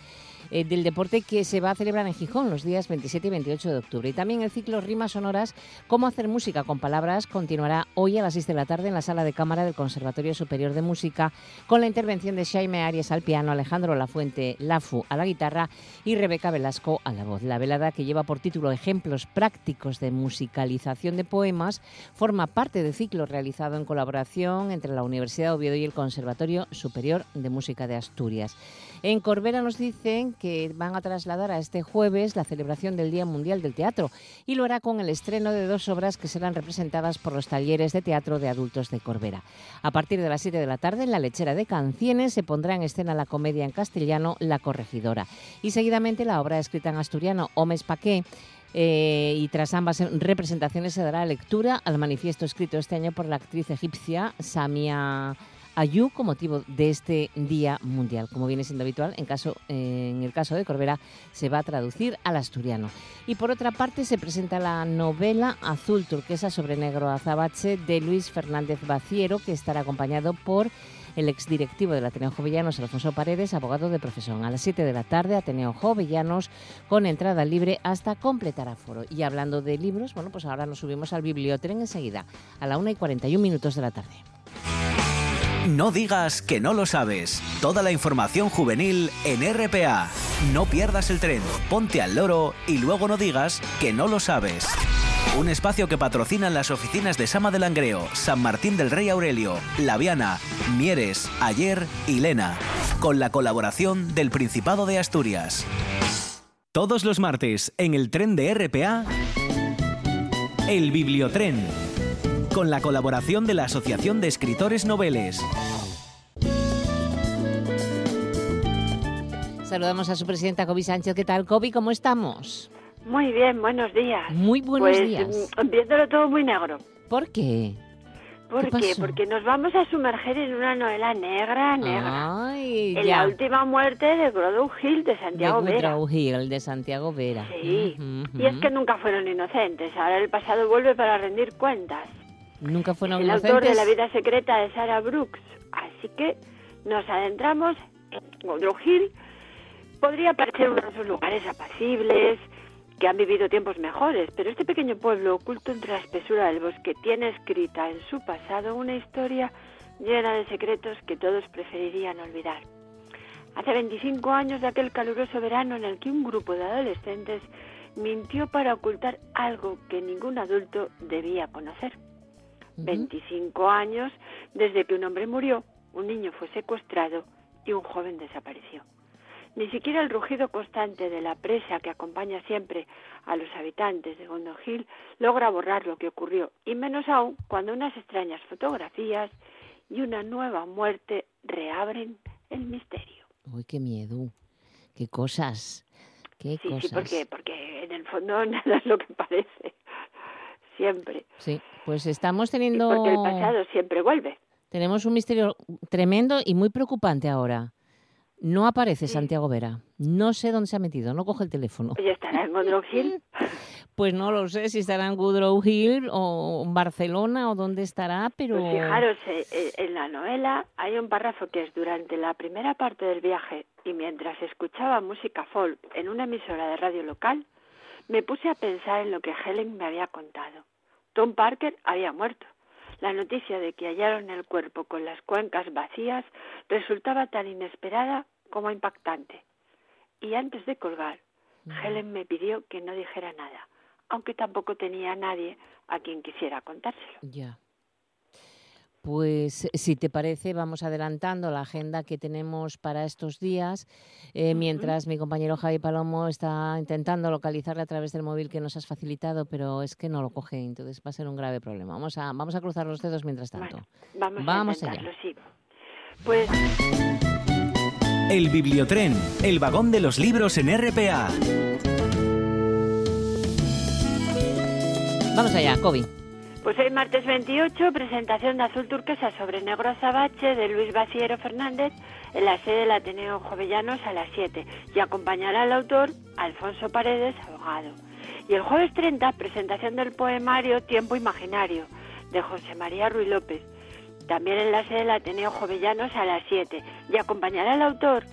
eh, del deporte que se va a celebrar en Gijón los días 27 y 28 de octubre. Y también el ciclo Rimas Sonoras, cómo hacer música con palabras, continuará hoy a las 6 de la tarde en la sala de cámara del Conservatorio Superior de Música con la intervención de Jaime Arias al piano, Alejandro Lafuente Lafu a la guitarra y Rebeca Velasco a la voz. La velada que lleva por título Ejemplos prácticos de musicalización de poemas forma parte del ciclo realizado en colaboración entre la Universidad de Oviedo y el Conservatorio Superior de Música de Asturias. En Corbera nos dicen que van a trasladar a este jueves la celebración del Día Mundial del Teatro y lo hará con el estreno de dos obras que serán representadas por los talleres de teatro de adultos de Corbera. A partir de las 7 de la tarde, en la lechera de Cancienes se pondrá en escena la comedia en castellano La Corregidora y seguidamente la obra escrita en asturiano Homes Paqué eh, y tras ambas representaciones se dará lectura al manifiesto escrito este año por la actriz egipcia Samia Ayú con motivo de este Día Mundial. Como viene siendo habitual, en, caso, en el caso de Corbera se va a traducir al asturiano. Y por otra parte se presenta la novela Azul turquesa sobre negro azabache de Luis Fernández Baciero, que estará acompañado por el exdirectivo del Ateneo Jovellanos, Alfonso Paredes, abogado de profesión. A las 7 de la tarde, Ateneo Jovellanos, con entrada libre hasta completar aforo. Y hablando de libros, bueno, pues ahora nos subimos al bibliotren enseguida, a la 1 y 41 minutos de la tarde. No digas que no lo sabes. Toda la información juvenil en RPA. No pierdas el tren, ponte al loro y luego no digas que no lo sabes. Un espacio que patrocinan las oficinas de Sama del Langreo, San Martín del Rey Aurelio, Laviana, Mieres, Ayer y Lena, con la colaboración del Principado de Asturias. Todos los martes en el tren de RPA, el Bibliotren con la colaboración de la Asociación de Escritores Noveles. Saludamos a su presidenta Kobi Sánchez. ¿Qué tal, Kobi? ¿Cómo estamos? Muy bien, buenos días. Muy buenos pues, días. mm, Viéndolo todo muy negro. ¿Por qué? ¿Por ¿Qué? Porque nos vamos a sumerger en una novela negra, negra. Ay, en ya. la última muerte de Grodow Hill de de Santiago Vera. Woodrow Hill, de Santiago Vera. Sí. Y es que nunca fueron inocentes. Ahora el pasado vuelve para rendir cuentas. Nunca fueron el autor de. La vida secreta de Sarah Brooks. Así que nos adentramos en Woodrow Hill. Podría parecer uno de esos lugares apacibles que han vivido tiempos mejores, pero este pequeño pueblo oculto entre la espesura del bosque tiene escrita en su pasado una historia llena de secretos que todos preferirían olvidar. Hace 25 años de aquel caluroso verano en el que un grupo de adolescentes mintió para ocultar algo que ningún adulto debía conocer. 25 años desde que un hombre murió, un niño fue secuestrado y un joven desapareció. Ni siquiera el rugido constante de la presa que acompaña siempre a los habitantes de Gondo Hill logra borrar lo que ocurrió, y menos aún cuando unas extrañas fotografías y una nueva muerte reabren el misterio. Uy, qué miedo. Qué cosas. Qué Sí, cosas. sí, porque, porque en el fondo *laughs* nada es lo que parece. Siempre. Sí, pues estamos Y teniendo... porque el pasado siempre vuelve. Tenemos un misterio tremendo y muy preocupante ahora. No aparece Santiago Vera. No sé dónde se ha metido, no coge el teléfono. Oye, estará en Gondrow Hill. *laughs* Pues no lo sé si estará en Woodrow Hill o en Barcelona o dónde estará, pero... Pues fijaros, eh, eh, en la novela hay un párrafo que es durante la primera parte del viaje y mientras escuchaba música folk en una emisora de radio local, me puse a pensar en lo que Helen me había contado. Tom Parker había muerto. La noticia de que hallaron el cuerpo con las cuencas vacías resultaba tan inesperada como impactante. Y antes de colgar, Helen me pidió que no dijera nada, aunque tampoco tenía a nadie a quien quisiera contárselo. Ya. Pues si te parece, vamos adelantando la agenda que tenemos para estos días, eh, mientras mi compañero Javi Palomo está intentando localizarle a través del móvil que nos has facilitado, pero es que no lo coge, entonces va a ser un grave problema. Vamos a, vamos a cruzar los dedos mientras tanto. Vamos, Vamos a allá. sí. Pues El Bibliotren, el vagón de los libros en RPA. Vamos allá, Kobe. Pues hoy martes 28, presentación de Azul Turquesa sobre Negro Azabache de Luis Baciero Fernández en la sede del Ateneo Jovellanos a las 7 y acompañará al autor Alfonso Paredes, abogado. Y el jueves 30, presentación del poemario Tiempo Imaginario de José María Ruiz López, también en la sede del Ateneo Jovellanos a las 7 y acompañará al autor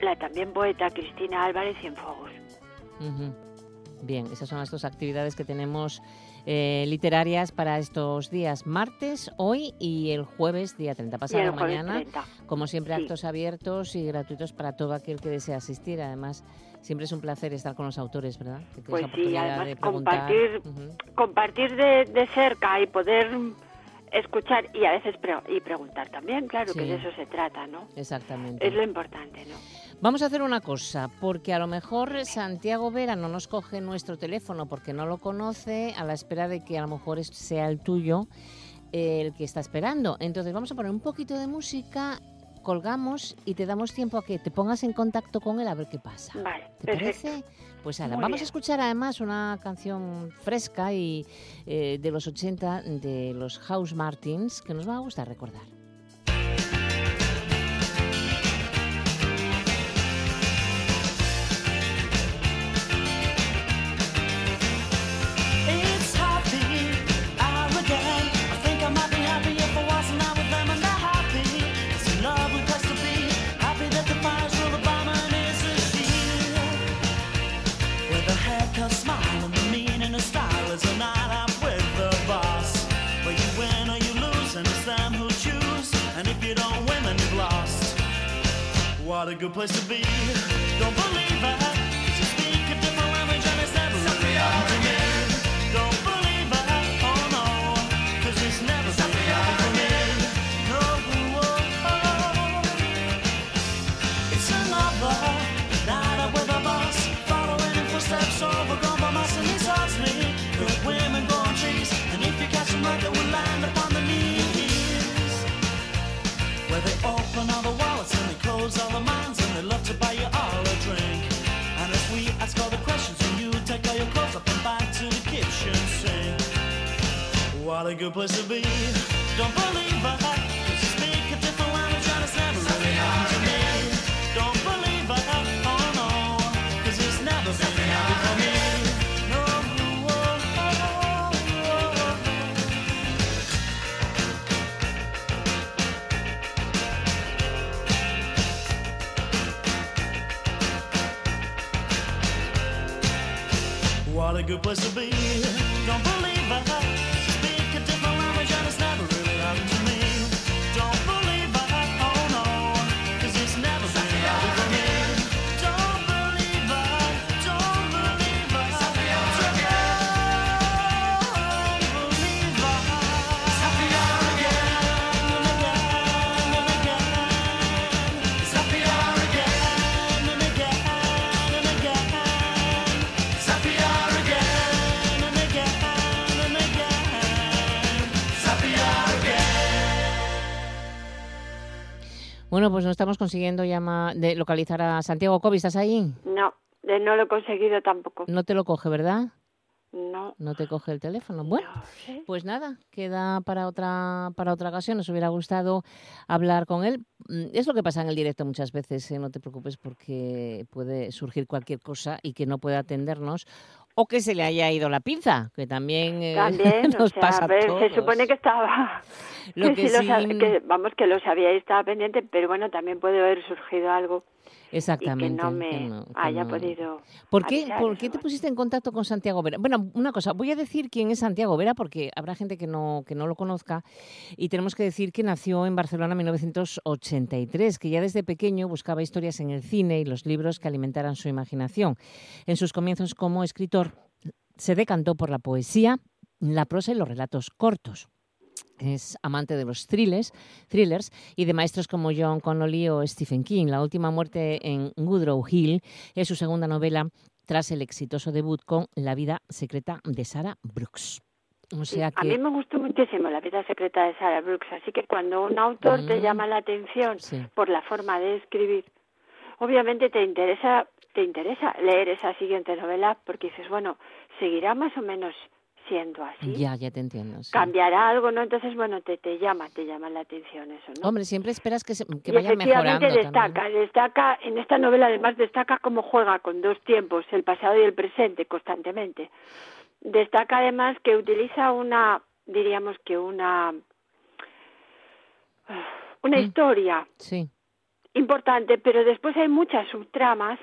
la también poeta Cristina Álvarez Cienfuegos. Ujú. Bien, esas son las dos actividades que tenemos eh, literarias para estos días, martes, hoy y el jueves, día 30, Y pasado mañana. 30. Como siempre, Sí. actos abiertos y gratuitos para todo aquel que desea asistir. Además, siempre es un placer estar con los autores, ¿verdad? Que Pues sí, además de compartir, compartir de, de cerca y poder escuchar y a veces pre- y preguntar también, claro, que de eso se trata, ¿no? Exactamente. Es lo importante, ¿no? Vamos a hacer una cosa, porque a lo mejor Santiago Vera no nos coge nuestro teléfono porque no lo conoce, a la espera de que a lo mejor sea el tuyo eh, el que está esperando. Entonces vamos a poner un poquito de música, colgamos y te damos tiempo a que te pongas en contacto con él a ver qué pasa. Vale, ¿Te perfecto. parece? Pues ala, vamos a escuchar además una canción fresca y eh, de los 80 de los House Martins que nos va a gustar recordar. What a good place to be. Don't believe it. What a good place to be. Don't believe a different never happened to me. Don't believe. Oh no. 'cause it's never happened me. No. What a good place to be. Don't believe Bueno, pues no estamos consiguiendo llama de localizar a Santiago Covi. ¿Estás ahí? No, no lo he conseguido tampoco. No te lo coge, ¿verdad? No. No te coge el teléfono. Bueno, pues nada, queda para otra para otra ocasión. Nos hubiera gustado hablar con él. Mm, Es lo que pasa en el directo muchas veces. ¿eh? No te preocupes porque puede surgir cualquier cosa y que no pueda atendernos o que se le haya ido la pinza, que también, eh, *laughs* También, o nos sea, pasa a todos. se supone que estaba, Lo *laughs* que sí lo sí- sab- que, vamos, que lo sabía y estaba pendiente, pero bueno, también puede haber surgido algo y que Exactamente. que me no- que haya no. podido ¿Por qué, ¿Por qué te pusiste en contacto con Santiago Vera? Bueno, una cosa, voy a decir quién es Santiago Vera porque habrá gente que no, que no lo conozca y tenemos que decir que nació en Barcelona en 1983, que ya desde pequeño buscaba historias en el cine y los libros que alimentaran su imaginación. En sus comienzos como escritor se decantó por la poesía, la prosa y los relatos cortos. Es amante de los thrillers, thrillers y de maestros como John Connolly o Stephen King. La última muerte en Woodrow Hill es su segunda novela tras el exitoso debut con La vida secreta de Sarah Brooks. O sea A mí que me gustó muchísimo La vida secreta de Sarah Brooks, así que cuando un autor te Mm. llama la atención Sí. por la forma de escribir, obviamente te interesa, te interesa leer esa siguiente novela porque dices, bueno, seguirá más o menos siendo así. ya, ya te entiendo. sí. Cambiará algo, ¿no? Entonces, bueno, te, te llama, te llama la atención eso, ¿no? Hombre, siempre esperas que, se- que y vaya efectivamente mejorando destaca, también. destaca, en esta novela además destaca cómo juega con dos tiempos, el pasado y el presente, constantemente. Destaca además que utiliza una, diríamos que una, una Mm. historia Sí, importante, pero después hay muchas subtramas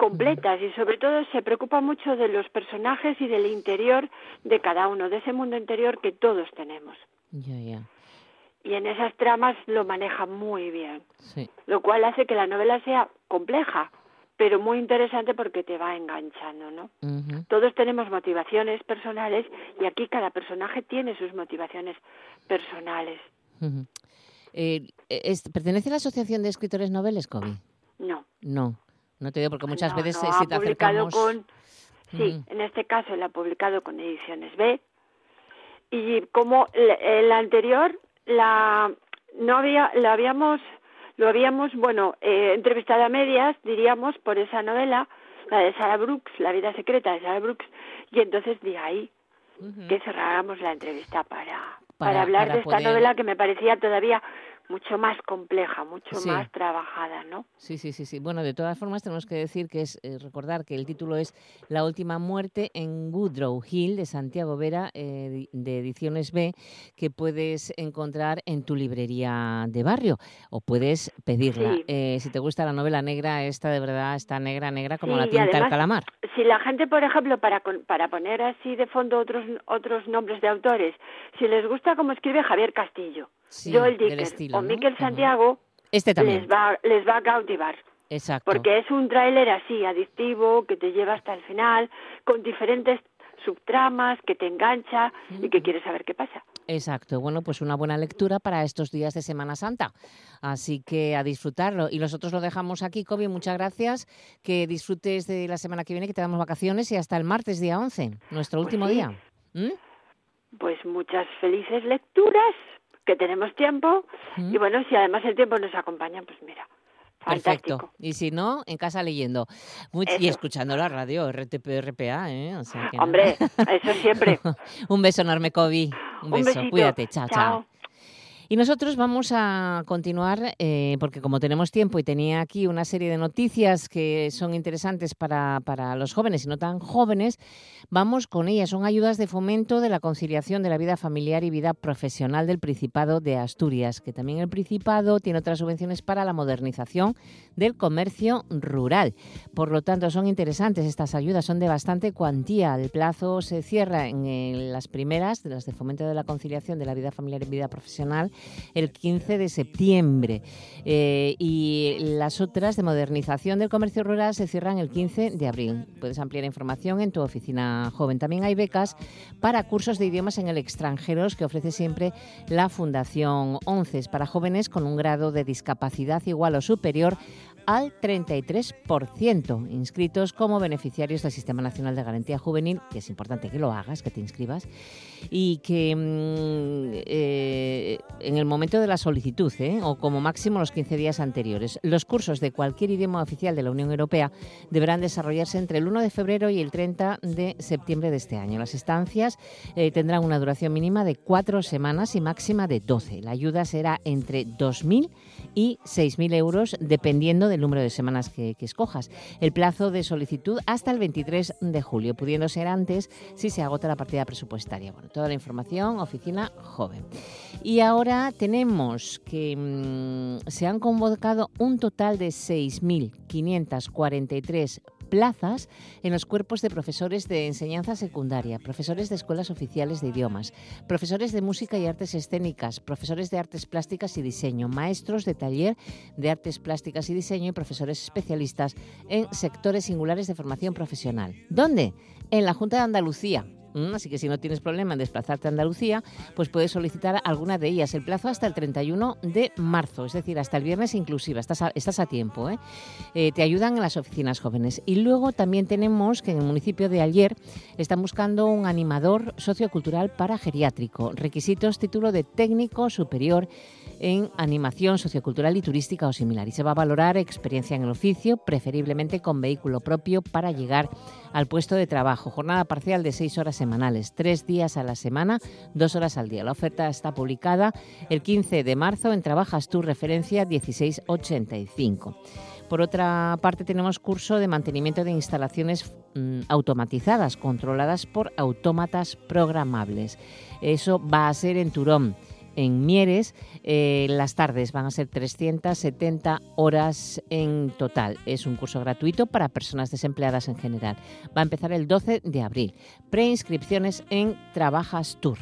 completas y sobre todo se preocupa mucho de los personajes y del interior de cada uno, de ese mundo interior que todos tenemos. Ya, ya. Y en esas tramas lo maneja muy bien, Sí. lo cual hace que la novela sea compleja, pero muy interesante porque te va enganchando, ¿no? Todos tenemos motivaciones personales y aquí cada personaje tiene sus motivaciones personales. Eh, es- ¿Pertenece a la Asociación de Escritores Noveles, Kobe? No. No, no te digo porque muchas no, veces no, eh, ha si te acercamos... con sí, Ujú. en este caso la ha publicado con Ediciones B y como el, anterior la no había lo habíamos lo habíamos bueno eh, entrevistado a medias diríamos por esa novela la de Sarah Brooks La vida secreta de Sarah Brooks y entonces de ahí que cerráramos la entrevista para, para, Para- hablar para de esta poder- novela que me parecía todavía mucho más compleja, mucho Sí. más trabajada, ¿no? Sí, sí, sí, sí. Bueno, de todas formas tenemos que decir que es eh, recordar que el título es La última muerte en Woodrow Hill de Santiago Vera eh, de Ediciones B que puedes encontrar en tu librería de barrio o puedes pedirla. Sí. Eh, si te gusta la novela negra, esta de verdad está negra, negra como Sí, la tinta además- calamar. Si la gente, por ejemplo, para para poner así de fondo otros otros nombres de autores, si les gusta como escribe Javier Castillo, Sí, Joel Dicker estilo, o ¿no? Miquel. Santiago, Este también. les va les va a cautivar. Exacto. Porque es un tráiler así, adictivo, que te lleva hasta el final, con diferentes subtramas, que te engancha y que quieres saber qué pasa. Exacto, bueno, pues una buena lectura para estos días de Semana Santa. Así que a disfrutarlo. Y nosotros lo dejamos aquí, Kobe, muchas gracias. Que disfrutes de la semana que viene, que te damos vacaciones y hasta el martes, día 11, nuestro Pues último sí. día. ¿Mm? Pues muchas felices lecturas, que tenemos tiempo, ¿Mm? y bueno, si además el tiempo nos acompaña, pues mira, fantástico. Perfecto. Y si no, en casa leyendo. Much- y escuchando la radio, RTP, RPA, ¿eh? O sea que nada. Hombre, eso siempre. *laughs* Un beso enorme, Kobe. Un Un beso. besito. Cuídate. Chao, chao. Chao. Y nosotros vamos a continuar, eh, porque como tenemos tiempo y tenía aquí una serie de noticias que son interesantes para, para los jóvenes y no tan jóvenes, vamos con ellas. Son ayudas de fomento de la conciliación de la vida familiar y vida profesional del Principado de Asturias, que también el Principado tiene otras subvenciones para la modernización del comercio rural. Por lo tanto, son interesantes estas ayudas, son de bastante cuantía. El plazo se cierra en, eh, las primeras, de las de fomento de la conciliación de la vida familiar y vida profesional, el 15 de septiembre. Eh, y las otras de modernización del comercio rural se cierran el 15 de abril. Puedes ampliar información en tu oficina joven. También hay becas para cursos de idiomas en el extranjero que ofrece siempre la Fundación ONCES para jóvenes con un grado de discapacidad igual o superior al 33%, inscritos como beneficiarios del Sistema Nacional de Garantía Juvenil, que es importante que lo hagas, que te inscribas, y que mm, eh, en el momento de la solicitud, ¿eh? o como máximo los 15 días anteriores. Los cursos de cualquier idioma oficial de la Unión Europea deberán desarrollarse entre el 1 de febrero y el 30 de septiembre de este año. Las estancias eh, tendrán una duración mínima de cuatro semanas y máxima de 12. La ayuda será entre 2.000 y 6.000 euros dependiendo del número de semanas que, escojas. El plazo de solicitud hasta el 23 de julio, pudiendo ser antes si se agota la partida presupuestaria. Bueno, toda la información, oficina joven. Y ahora tenemos que mm, se han convocado un total de 6.543 plazas en los cuerpos de profesores de enseñanza secundaria, profesores de escuelas oficiales de idiomas, profesores de música y artes escénicas, profesores de artes plásticas y diseño, maestros de taller de artes plásticas y diseño y profesores especialistas en sectores singulares de formación profesional. ¿Dónde? En la Junta de Andalucía. Mm, Así que si no tienes problema en desplazarte a Andalucía, pues puedes solicitar alguna de ellas. El plazo hasta el 31 de marzo, es decir, hasta el viernes inclusive. Estás a, estás a tiempo. ¿eh? Eh, te ayudan en las oficinas jóvenes. Y luego también tenemos que en el municipio de Ayer están buscando un animador sociocultural para geriátrico. Requisitos, título de técnico superior en animación sociocultural y turística o similar. Y se va a valorar experiencia en el oficio, preferiblemente con vehículo propio para llegar al puesto de trabajo. Jornada parcial de seis horas semanales, tres días a la semana, dos horas al día. La oferta está publicada el 15 de marzo en Trabajas tu referencia 1685. Por otra parte, tenemos curso de mantenimiento de instalaciones mm, automatizadas, controladas por autómatas programables. Eso va a ser en Turón en Mieres. Eh, las tardes van a ser 370 horas en total. Es un curso gratuito para personas desempleadas en general. Va a empezar el 12 de abril. Preinscripciones en Trabajas Tour.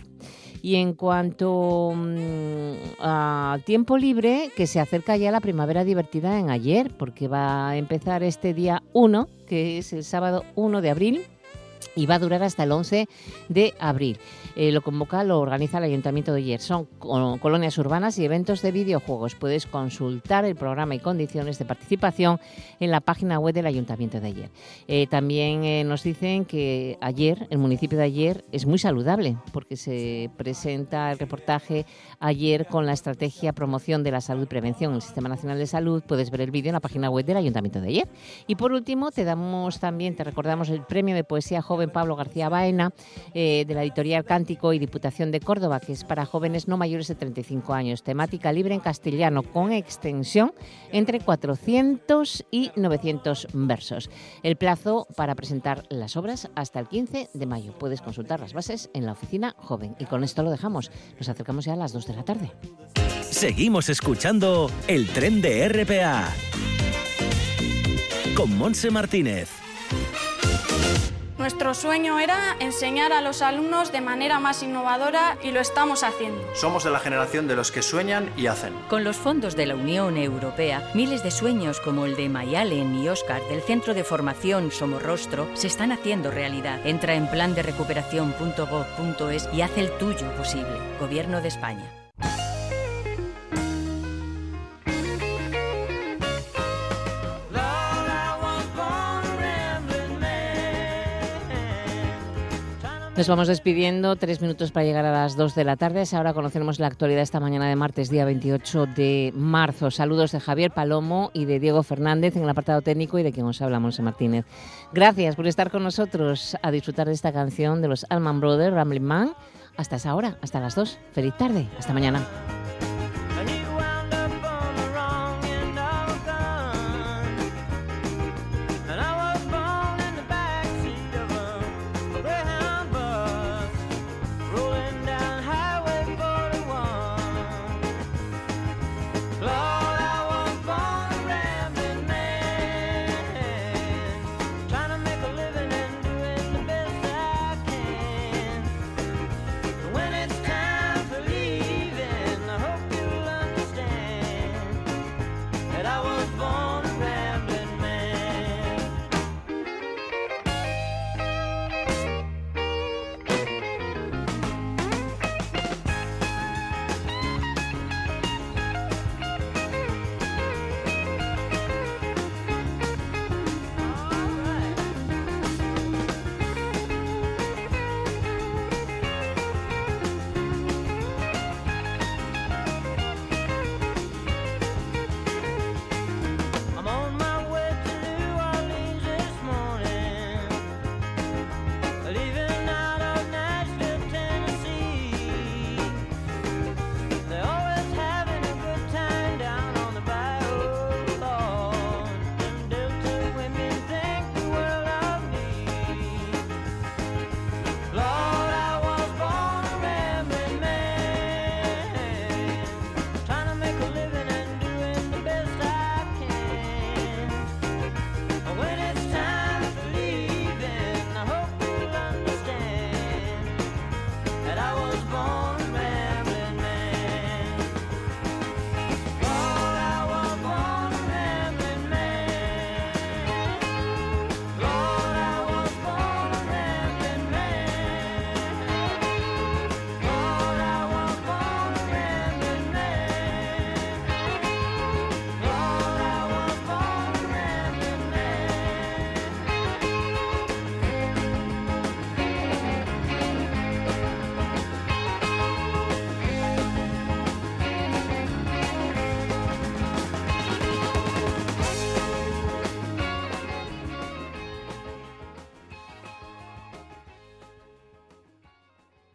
Y en cuanto mm, a tiempo libre, que se acerca ya la primavera divertida en ayer, porque va a empezar este día 1, que es el sábado 1 de abril, y va a durar hasta el 11 de abril. Eh, lo convoca, lo organiza el Ayuntamiento de Ayer. Son co- colonias urbanas y eventos de videojuegos. Puedes consultar el programa y condiciones de participación en la página web del Ayuntamiento de Ayer. Eh, también eh, nos dicen que ayer, el municipio de Ayer, es muy saludable porque se presenta el reportaje ayer con la estrategia promoción de la salud y prevención en el Sistema Nacional de Salud. Puedes ver el vídeo en la página web del Ayuntamiento de Ayer. Y por último, te damos también, te recordamos el premio de poesía joven Pablo García Baena de la editorial Y Diputación de Córdoba, que es para jóvenes no mayores de 35 años. Temática libre en castellano con extensión entre 400 y 900 versos. El plazo para presentar las obras hasta el 15 de mayo. Puedes consultar las bases en la oficina joven. Y con esto lo dejamos. Nos acercamos ya a las 2 de la tarde. Seguimos escuchando el tren de RPA con Monse Martínez. Nuestro sueño era enseñar a los alumnos de manera más innovadora y lo estamos haciendo. Somos de la generación de los que sueñan y hacen. Con los fondos de la Unión Europea, miles de sueños como el de Mayalen y Oscar del Centro de Formación Somorrostro se están haciendo realidad. Entra en plan de recuperación.gov.es y haz el tuyo posible. Gobierno de España. Nos vamos despidiendo, tres minutos para llegar a las 2 de la tarde. Ahora conoceremos la actualidad esta mañana de martes, día 28 de marzo. Saludos de Javier Palomo y de Diego Fernández en el apartado técnico y de quien os habla, Monse Martínez. Gracias por estar con nosotros a disfrutar de esta canción de los Allman Brothers, Rambling Man. Hasta esa hora, hasta las 2. Feliz tarde, hasta mañana.